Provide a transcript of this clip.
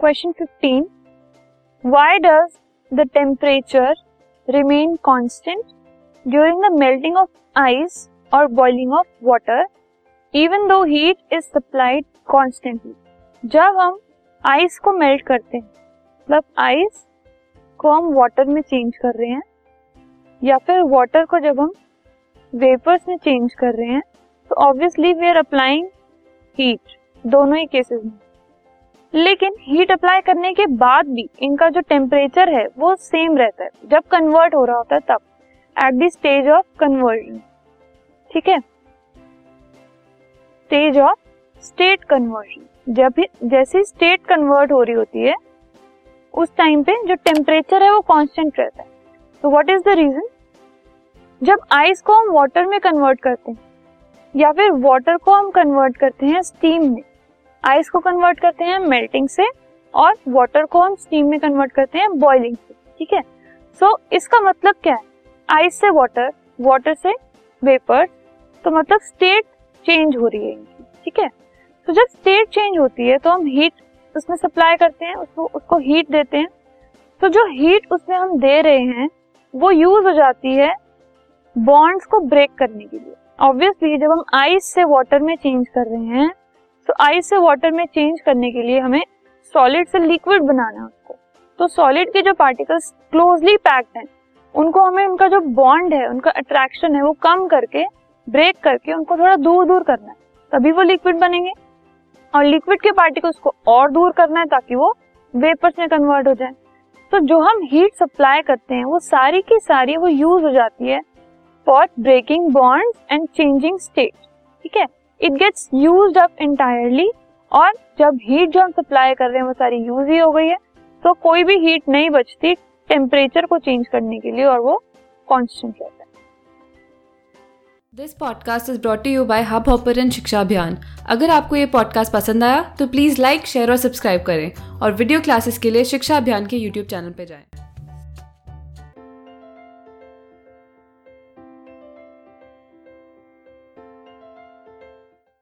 Question 15 why does the temperature remain constant during the melting of ice और boiling of water even though heat is supplied constantly जब हम ice को melt करते हैं मतलब ice को हम वाटर में चेंज कर रहे हैं, या फिर वाटर को जब हम वेपर्स में चेंज कर रहे हैं तो obviously we are applying heat दोनों ही केसेस में। लेकिन हीट अप्लाई करने के बाद भी इनका जो टेम्परेचर है, वो सेम रहता है। जब कन्वर्ट हो रहा होता है तब। At the stage of conversion ठीक है? स्टेज ऑफ़ स्टेट कन्वर्जन जब जैसे स्टेट कन्वर्ट हो रही होती है, उस टाइम पे जो टेम्परेचर है, वो कांस्टेंट रहता है। तो व्हाट इज़ द रीजन जब आइस को हम वाटर में कन्वर्ट करते हैं, या फिर वाटर को हम कन्वर्ट करते हैं स्टीम में आइस को कन्वर्ट करते हैं मेल्टिंग से और वाटर को हम स्टीम में कन्वर्ट करते हैं बॉइलिंग से ठीक है? सो so, इसका मतलब क्या है? आइस से वाटर वाटर से वेपर तो मतलब स्टेट चेंज हो रही है इनकी ठीक है? तो जब स्टेट चेंज होती है तो हम हीट उसमें सप्लाई करते हैं उसको उसको हीट देते हैं। तो जो हीट उसमें हम दे रहे हैं वो यूज़ हो जाती है बॉन्ड्स को ब्रेक करने के लिए। ऑब्वियसली जब हम आइस से वाटर में चेंज कर रहे हैं तो आइस से वाटर में चेंज करने के लिए हमें सॉलिड से लिक्विड बनाना है उसको। तो सॉलिड के जो पार्टिकल्स क्लोजली पैक्ड हैं, उनको हमें उनका जो बॉन्ड है, उनका अट्रैक्शन है, वो कम करके ब्रेक करके उनको थोड़ा दूर दूर करना है। तभी वो लिक्विड बनेंगे। और लिक्विड के पार्टिकल्स को और दूर करना है ताकि वो वेपर्स में कन्वर्ट हो जाए। तो जो हम हीट सप्लाई करते हैं, वो सारी की सारी वो यूज़ हो जाती है for breaking bond and changing state ठीक है? It gets used up entirely और जब हीट जो हम सप्लाई कर रहे हैं वो सारी यूज़ ही हो गई है तो कोई भी हीट नहीं बचती टेम्परेचर को चेंज करने के लिए और वो कॉन्स्टेंट रहता है this podcast is brought you by Hubhopper Shiksha Abhiyan अगर आपको ये पॉडकास्ट पसंद आया तो प्लीज़ लाइक शेयर और सब्सक्राइब करें और वीडियो क्लासेस के लिए शिक्षा अभियान के यूट्यूब चैनल पर जाएँ।